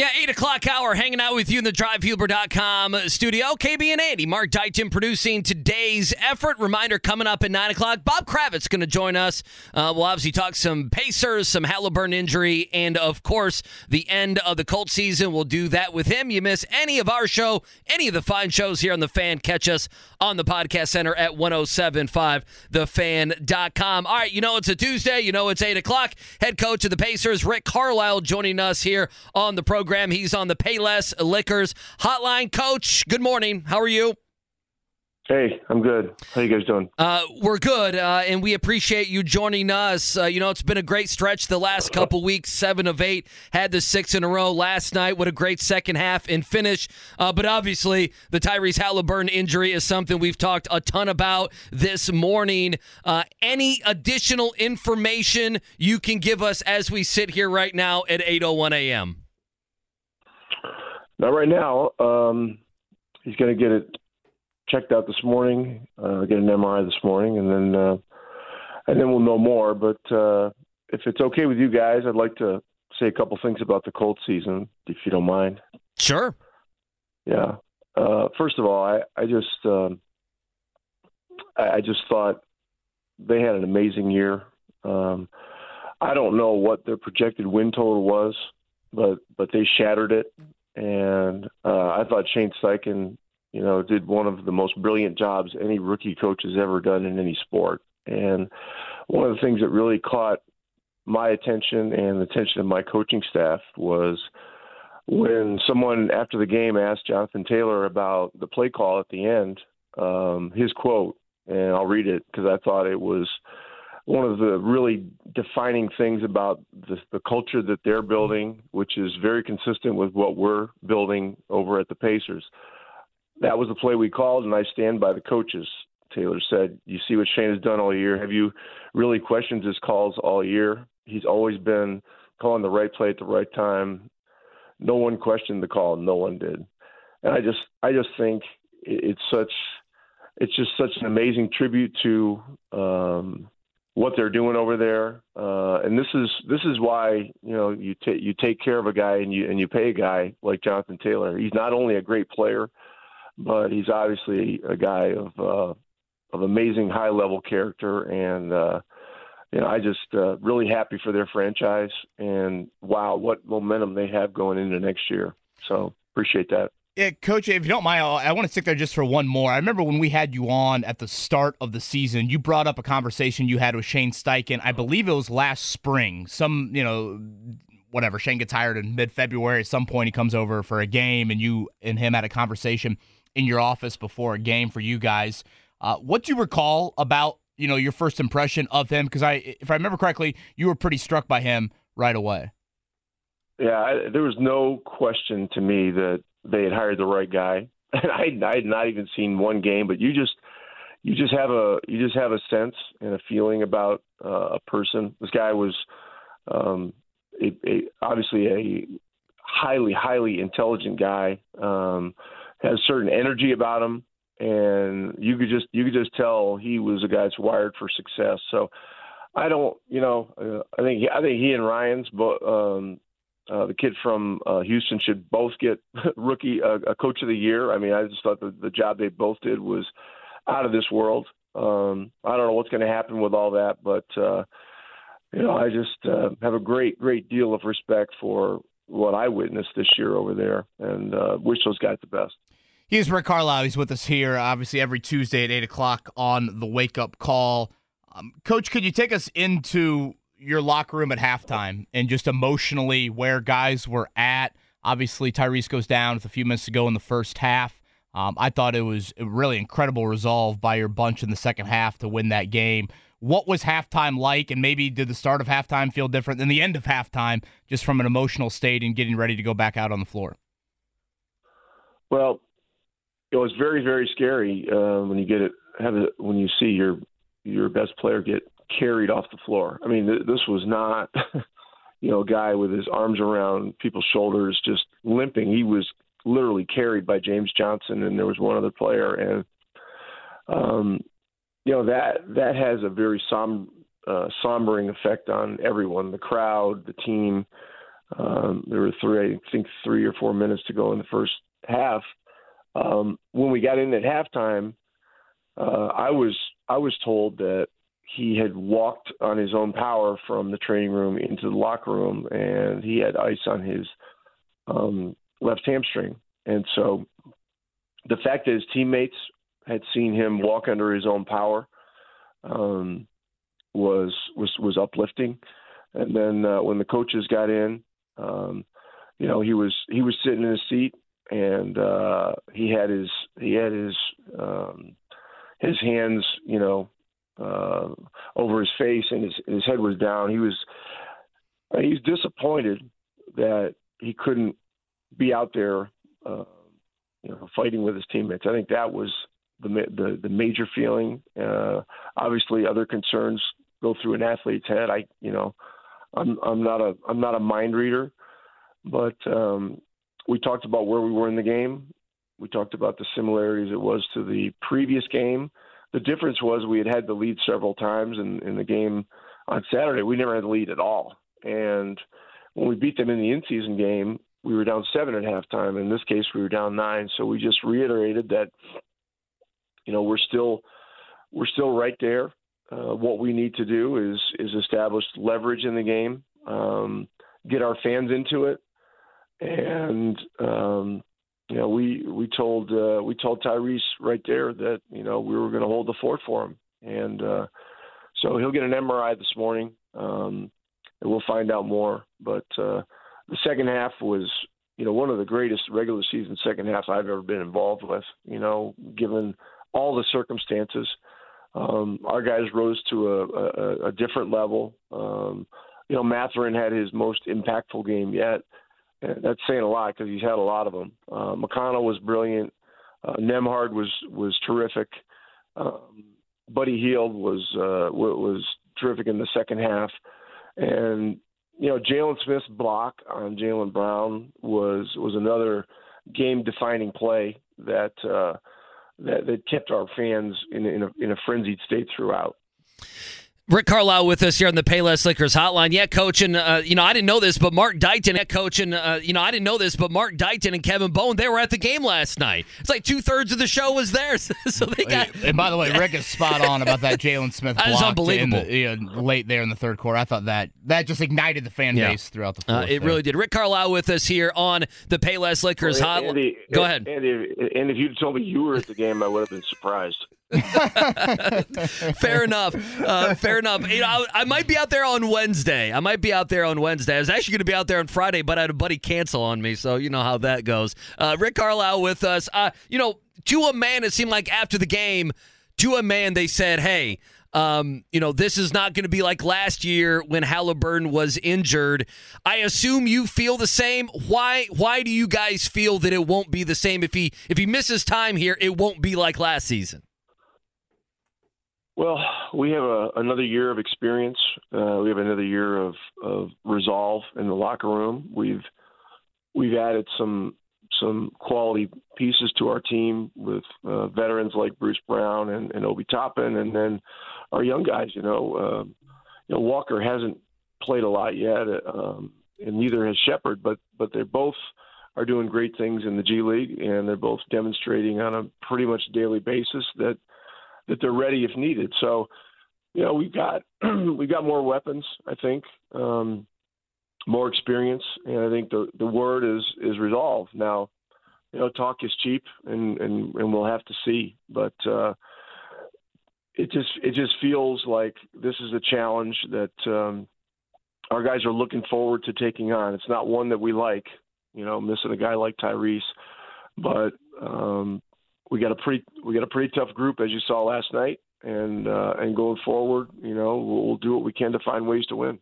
Yeah, 8 o'clock hour, hanging out with you in the DriveHubler.com studio. KB and Andy, Mark Dighton producing today's effort. Reminder coming up at 9 o'clock. Bob Kravitz going to join us. Uh, we'll obviously talk some Pacers, some Haliburton injury, and of course, the end of the Colt season. We'll do that with him. You miss any of our show, any of the fine shows here on The Fan, catch us on the podcast center at 1075thefan.com. All right, you know it's a Tuesday. You know it's 8 o'clock. Head coach of the Pacers, Rick Carlisle, joining us here on the program program. He's on the Payless Liquors hotline. Coach, good morning. How are you? Hey, I'm good. How you guys doing? Uh, we're good, uh, and we appreciate you joining us. Uh, you know, it's been a great stretch the last couple weeks. Seven of eight, had the six in a row last night. What a great second half and finish. Uh, but obviously, the Tyrese Haliburton injury is something we've talked a ton about this morning. Uh, any additional information you can give us as we sit here right now at 8:01 a.m. Not right now. Um, he's going to get it checked out this morning, uh, get an MRI this morning, and then uh, and then we'll know more. But uh, if it's okay with you guys, I'd like to say a couple things about the Colt season, if you don't mind. Sure. Yeah. Uh, first of all, I I just um, I, I just thought they had an amazing year. Um, I don't know what their projected win total was, but but they shattered it and uh, I thought Shane Steichen, you know, did one of the most brilliant jobs any rookie coach has ever done in any sport. And one of the things that really caught my attention and the attention of my coaching staff was when someone after the game asked Jonathan Taylor about the play call at the end, um, his quote, and I'll read it because I thought it was one of the really defining things about the, the culture that they're building, which is very consistent with what we're building over at the Pacers. That was the play we called, and I stand by the coaches. Taylor said, "You see what Shane has done all year. Have you really questioned his calls all year? He's always been calling the right play at the right time. No one questioned the call. No one did. And I just, I just think it's such, it's just such an amazing tribute to." Um, what they're doing over there. Uh, and this is this is why you know you take you take care of a guy and you and you pay a guy like Jonathan Taylor. He's not only a great player, but he's obviously a guy of uh, of amazing high level character. And uh, you know, I just uh, really happy for their franchise. And wow, what momentum they have going into next year. So appreciate that. Yeah, Coach, if you don't mind, I want to stick there just for one more. I remember when we had you on at the start of the season, you brought up a conversation you had with Shane Steichen. I believe it was last spring. Some, you know, whatever. Shane gets hired in mid February. At some point, he comes over for a game, and you and him had a conversation in your office before a game for you guys. Uh, what do you recall about you know your first impression of him? Because I, if I remember correctly, you were pretty struck by him right away. Yeah, I, there was no question to me that they had hired the right guy. And I, I had not even seen one game, but you just you just have a you just have a sense and a feeling about uh, a person. This guy was um, a, a, obviously a highly highly intelligent guy. Um, has certain energy about him, and you could just you could just tell he was a guy that's wired for success. So I don't, you know, uh, I think he, I think he and Ryans, but um, uh, the kid from uh, Houston should both get rookie uh, coach of the year. I mean, I just thought the, the job they both did was out of this world. Um, I don't know what's going to happen with all that, but uh, you know, I just uh, have a great, great deal of respect for what I witnessed this year over there, and uh, wish those guys the best. Here's Rick Carlisle. He's with us here, obviously every Tuesday at eight o'clock on the Wake Up Call. Um, Coach, could you take us into your locker room at halftime and just emotionally where guys were at. Obviously, Tyrese goes down with a few minutes to go in the first half. Um, I thought it was a really incredible resolve by your bunch in the second half to win that game. What was halftime like, and maybe did the start of halftime feel different than the end of halftime, just from an emotional state and getting ready to go back out on the floor? Well, it was very, very scary uh, when you get it, have it, when you see your your best player get carried off the floor. I mean, th- this was not, you know, a guy with his arms around people's shoulders, just limping. He was literally carried by James Johnson, and there was one other player, and um, you know that that has a very som- uh, sombering effect on everyone, the crowd, the team. Um, there were three, I think, three or four minutes to go in the first half. Um, when we got in at halftime, uh, I was I was told that he had walked on his own power from the training room into the locker room, and he had ice on his um, left hamstring. And so, the fact that his teammates had seen him walk under his own power um, was was was uplifting. And then uh, when the coaches got in, um, you know, he was he was sitting in his seat and uh, he had his he had his um, his hands, you know, uh, over his face, and his his head was down. He was uh, he's disappointed that he couldn't be out there, uh, you know, fighting with his teammates. I think that was the the, the major feeling. Uh, obviously, other concerns go through an athlete's head. I, you know, I'm I'm not a I'm not a mind reader, but um, we talked about where we were in the game. We talked about the similarities it was to the previous game. The difference was we had had the lead several times in, in the game on Saturday. We never had the lead at all. And when we beat them in the in-season game, we were down seven at halftime. In this case, we were down nine. So we just reiterated that, you know, we're still we're still right there. Uh, what we need to do is is establish leverage in the game, um, get our fans into it, and um, you know, we we told uh, we told Tyrese right there that you know we were going to hold the fort for him, and uh, so he'll get an MRI this morning, um, and we'll find out more. But uh, the second half was you know one of the greatest regular season second halves I've ever been involved with. You know, given all the circumstances, um, our guys rose to a, a, a different level. Um, you know, Mathurin had his most impactful game yet that's saying a lot because he's had a lot of them. Uh, McConnell was brilliant. Uh, Nembhard was was terrific. Um, Buddy Hield was uh, was terrific in the second half, and you know Jalen Smith's block on Jaylen Brown was was another game defining play that uh, that that kept our fans in in a, in a frenzied state throughout. Rick Carlisle with us here on the Payless Liquors hotline. Yeah, coach, and uh, you know I didn't know this, but Mark Dighton, yeah, coach, and uh, you know I didn't know this, but Mark Dighton and Kevin Bowen they were at the game last night. It's like two thirds of the show was there, so they got. And by the way, Rick is spot on about that Jalen Smith block. That is unbelievable. The, you know, late there in the third quarter, I thought that that just ignited the fan Yeah. base throughout the. Uh, it there. really did. Rick Carlisle with us here on the Payless Liquors Well, hotline. Andy, Go ahead. Andy. And if you'd told me you were at the game, I would have been surprised. fair enough. Uh, fair enough. You know, I, I might be out there on Wednesday. I might be out there on Wednesday. I was actually going to be out there on Friday, but I had a buddy cancel on me, so you know how that goes. Uh, Rick Carlisle with us. Uh, you know, to a man, it seemed like after the game, to a man, they said, "Hey." Um, you know, this is not going to be like last year when Haliburton was injured. I assume you feel the same. Why? Why do you guys feel that it won't be the same if he if he misses time here? It won't be like last season. Well, we have a, another year of experience. Uh, we have another year of, of resolve in the locker room. We've we've added some some quality pieces to our team with uh, veterans like Bruce Brown and, and Obi Toppin, and then our young guys. You know, uh, you know Walker hasn't played a lot yet, um, and neither has Sheppard, but but they both are doing great things in the G League, and they're both demonstrating on a pretty much daily basis that that they're ready if needed. So, you know, we've got we've got more weapons, I think, um, more experience, and I think the the word is is resolve. Now, you know, talk is cheap, and and and we'll have to see, but. uh it just it just feels like this is a challenge that um, our guys are looking forward to taking on. It's not one that we like, you know, missing a guy like Tyrese, but um, we got a pretty we got a pretty tough group as you saw last night, and uh, and going forward, you know, we'll, we'll do what we can to find ways to win.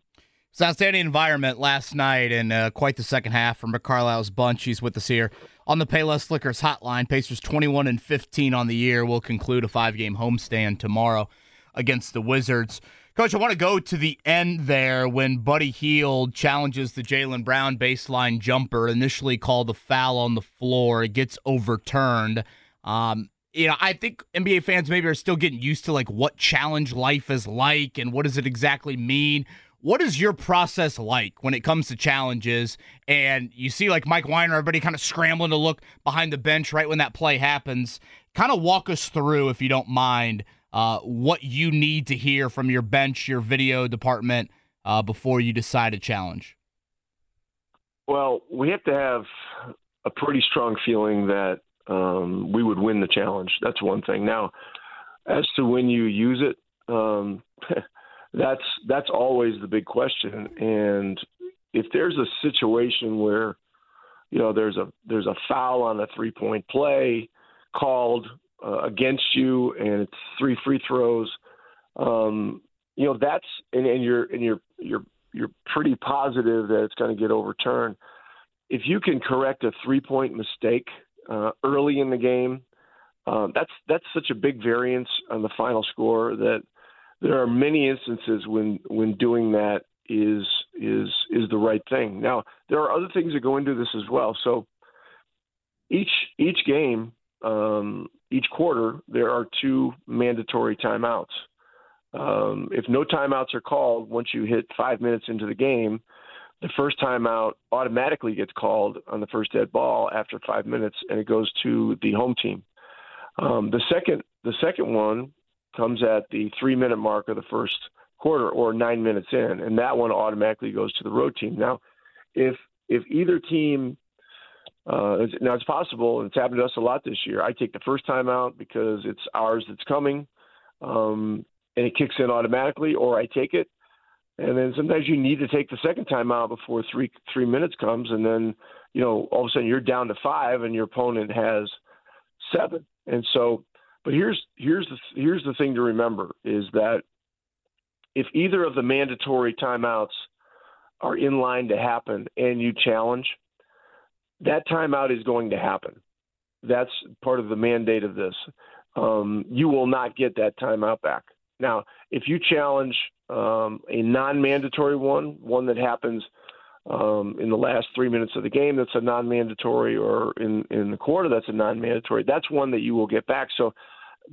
It's outstanding environment last night and uh, quite the second half from Rick Carlisle's bunch. He's with us here on the Payless Liquors hotline. Pacers 21 and 15 on the year will conclude a five game homestand tomorrow against the Wizards. Coach, I want to go to the end there when Buddy Hield challenges the Jaylen Brown baseline jumper, initially called a foul on the floor. It gets overturned. Um, you know, I think NBA fans maybe are still getting used to like what challenge life is like and what does it exactly mean. What is your process like when it comes to challenges? And you see, like Mike Weinar, everybody kind of scrambling to look behind the bench right when that play happens. Kind of walk us through, if you don't mind, uh, what you need to hear from your bench, your video department, uh, before you decide a challenge. Well, we have to have a pretty strong feeling that um, we would win the challenge. That's one thing. Now, as to when you use it, um, that's that's always the big question. And if there's a situation where you know there's a there's a foul on a three point play called uh, against you, and it's three free throws, um, you know that's and, and you're and you're you're you're pretty positive that it's going to get overturned. If you can correct a three point mistake uh, early in the game, uh, that's that's such a big variance on the final score that there are many instances when when doing that is is is the right thing. Now there are other things that go into this as well. So each each game, um, each quarter, there are two mandatory timeouts. Um, if no timeouts are called once you hit five minutes into the game, the first timeout automatically gets called on the first dead ball after five minutes, and it goes to the home team. Um, the second the second one comes at the three minute mark of the first quarter or nine minutes in, and that one automatically goes to the road team. Now, if if either team uh, now it's possible, and it's happened to us a lot this year. I take the first time out because it's ours that's coming, um, and it kicks in automatically, or I take it, and then sometimes you need to take the second time out before three three minutes comes, and then you know all of a sudden you're down to five, and your opponent has seven, and so but here's here's the here's the thing to remember is that if either of the mandatory timeouts are in line to happen and you challenge, that timeout is going to happen. That's part of the mandate of this. Um, you will not get that timeout back. Now, if you challenge um, a non-mandatory one, one that happens um, in the last three minutes of the game, that's a non-mandatory, or in in the quarter, that's a non-mandatory. That's one that you will get back. So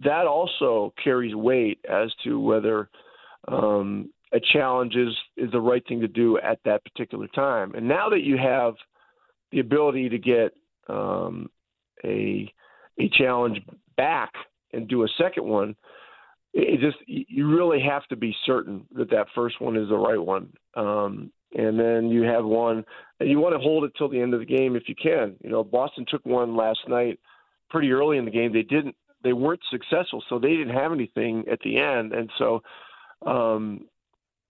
that also carries weight as to whether um, a challenge is, is the right thing to do at that particular time. And now that you have the ability to get um, a a challenge back and do a second one, it just you really have to be certain that that first one is the right one. Um, and then you have one, and you want to hold it till the end of the game if you can. You know, Boston took one last night pretty early in the game. They didn't they weren't successful, so they didn't have anything at the end, and so um,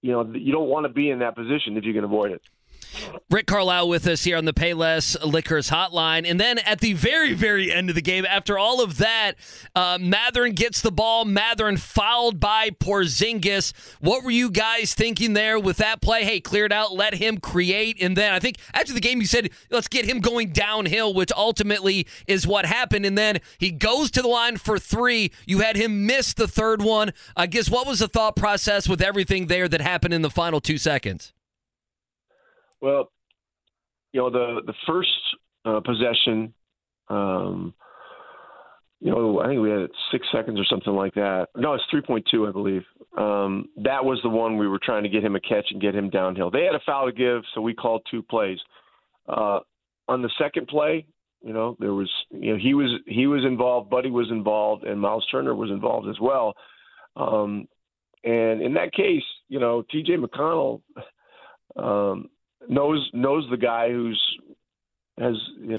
you know you don't want to be in that position if you can avoid it. Rick Carlisle with us here on the Payless Liquors hotline. And then at the very, very end of the game, after all of that, uh, Mathurin gets the ball. Mathurin fouled by Porzingis. What were you guys thinking there with that play? Hey, cleared out, let him create. And then I think after the game, you said, let's get him going downhill, which ultimately is what happened. And then he goes to the line for three. You had him miss the third one. I guess what was the thought process with everything there that happened in the final two seconds? Well, you know the the first uh, possession, um, you know I think we had six seconds or something like that. No, it's three point two, I believe. Um, that was the one we were trying to get him a catch and get him downhill. They had a foul to give, so we called two plays. Uh, on the second play, you know there was you know he was he was involved, Buddy was involved, and Miles Turner was involved as well. Um, and in that case, you know, T.J. McConnell. Um, knows knows the guy who's has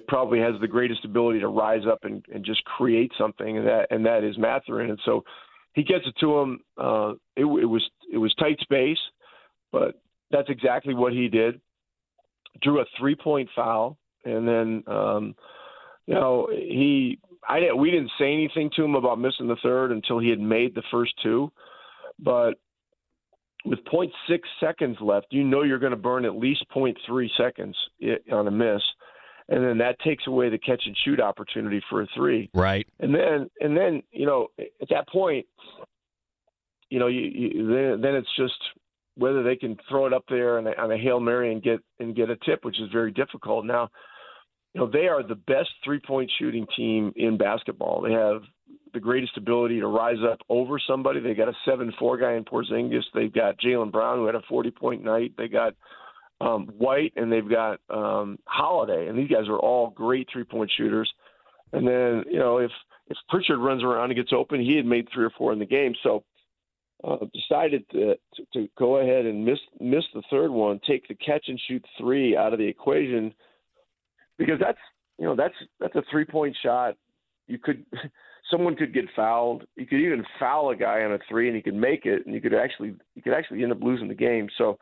probably has the greatest ability to rise up and, and just create something, and that and that is Mathurin. And so he gets it to him. Uh, it, it was it was tight space, but that's exactly what he did. Drew a three point foul, and then um, you know he I didn't we didn't say anything to him about missing the third until he had made the first two, but with 0.6 seconds left, you know you're going to burn at least 0.3 seconds on a miss, and then that takes away the catch and shoot opportunity for a three. Right. And then and then you know at that point, you know, you, you, then, then it's just whether they can throw it up there on a, on a hail mary and get and get a tip, which is very difficult. Now, you know, they are the best three point shooting team in basketball. They have the greatest ability to rise up over somebody. They got a seven four guy in Porzingis. They've got Jaylen Brown who had a forty point night. They got um, White and they've got um, Holiday, and these guys are all great three point shooters. And then you know if if Pritchard runs around and gets open, he had made three or four in the game. So uh, decided to, to, to go ahead and miss miss the third one, take the catch and shoot three out of the equation, because that's you know that's that's a three point shot. You could someone could get fouled. You could even foul a guy on a three, and he could make it, and you could actually you could actually end up losing the game. So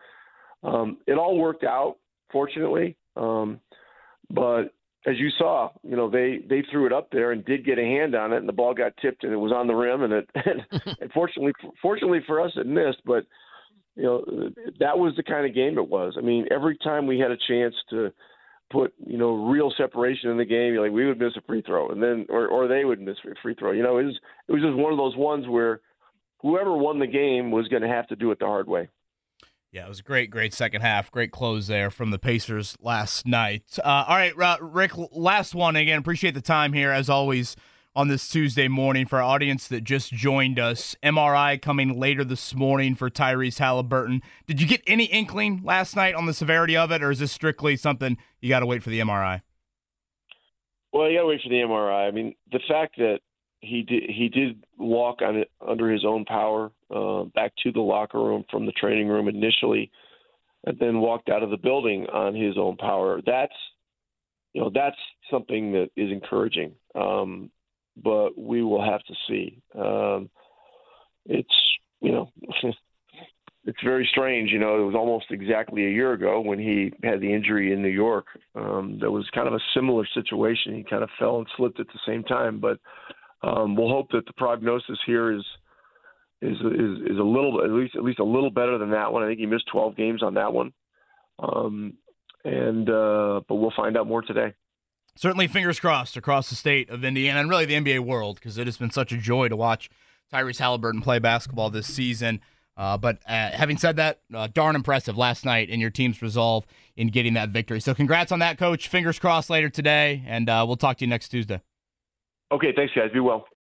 um, it all worked out, fortunately. Um, but as you saw, you know they they threw it up there and did get a hand on it, and the ball got tipped and it was on the rim, and it and, fortunately fortunately for us it missed, but you know that was the kind of game it was. I mean, every time we had a chance to put you know real separation in the game, like we would miss a free throw, and then or or they would miss a free throw. You know, it was it was just one of those ones where whoever won the game was going to have to do it the hard way. Yeah, it was a great, great second half. Great close there from the Pacers last night. Uh, all right, Rick, last one again. Appreciate the time here, as always, on this Tuesday morning. For our audience that just joined us, MRI coming later this morning for Tyrese Haliburton. Did you get any inkling last night on the severity of it, or is this strictly something you got to wait for the MRI? Well, you got to wait for the MRI. I mean, the fact that he did he did walk on it under his own power uh, back to the locker room from the training room initially, and then walked out of the building on his own power. That's you know that's something that is encouraging, um, but we will have to see. Um, it's you know. it's very strange. You know, it was almost exactly a year ago when he had the injury in New York. Um, that was kind of a similar situation. He kind of fell and slipped at the same time, but um, we'll hope that the prognosis here is is is, is a little at least at least a little better than that one. I think he missed 12 games on that one, um, and uh, but we'll find out more today. Certainly, fingers crossed across the state of Indiana and really the NBA world because it has been such a joy to watch Tyrese Haliburton play basketball this season. Uh, but uh, having said that, uh, darn impressive last night in your team's resolve in getting that victory. So, congrats on that, coach. Fingers crossed later today, and uh, we'll talk to you next Tuesday. Okay, thanks, guys. Be well.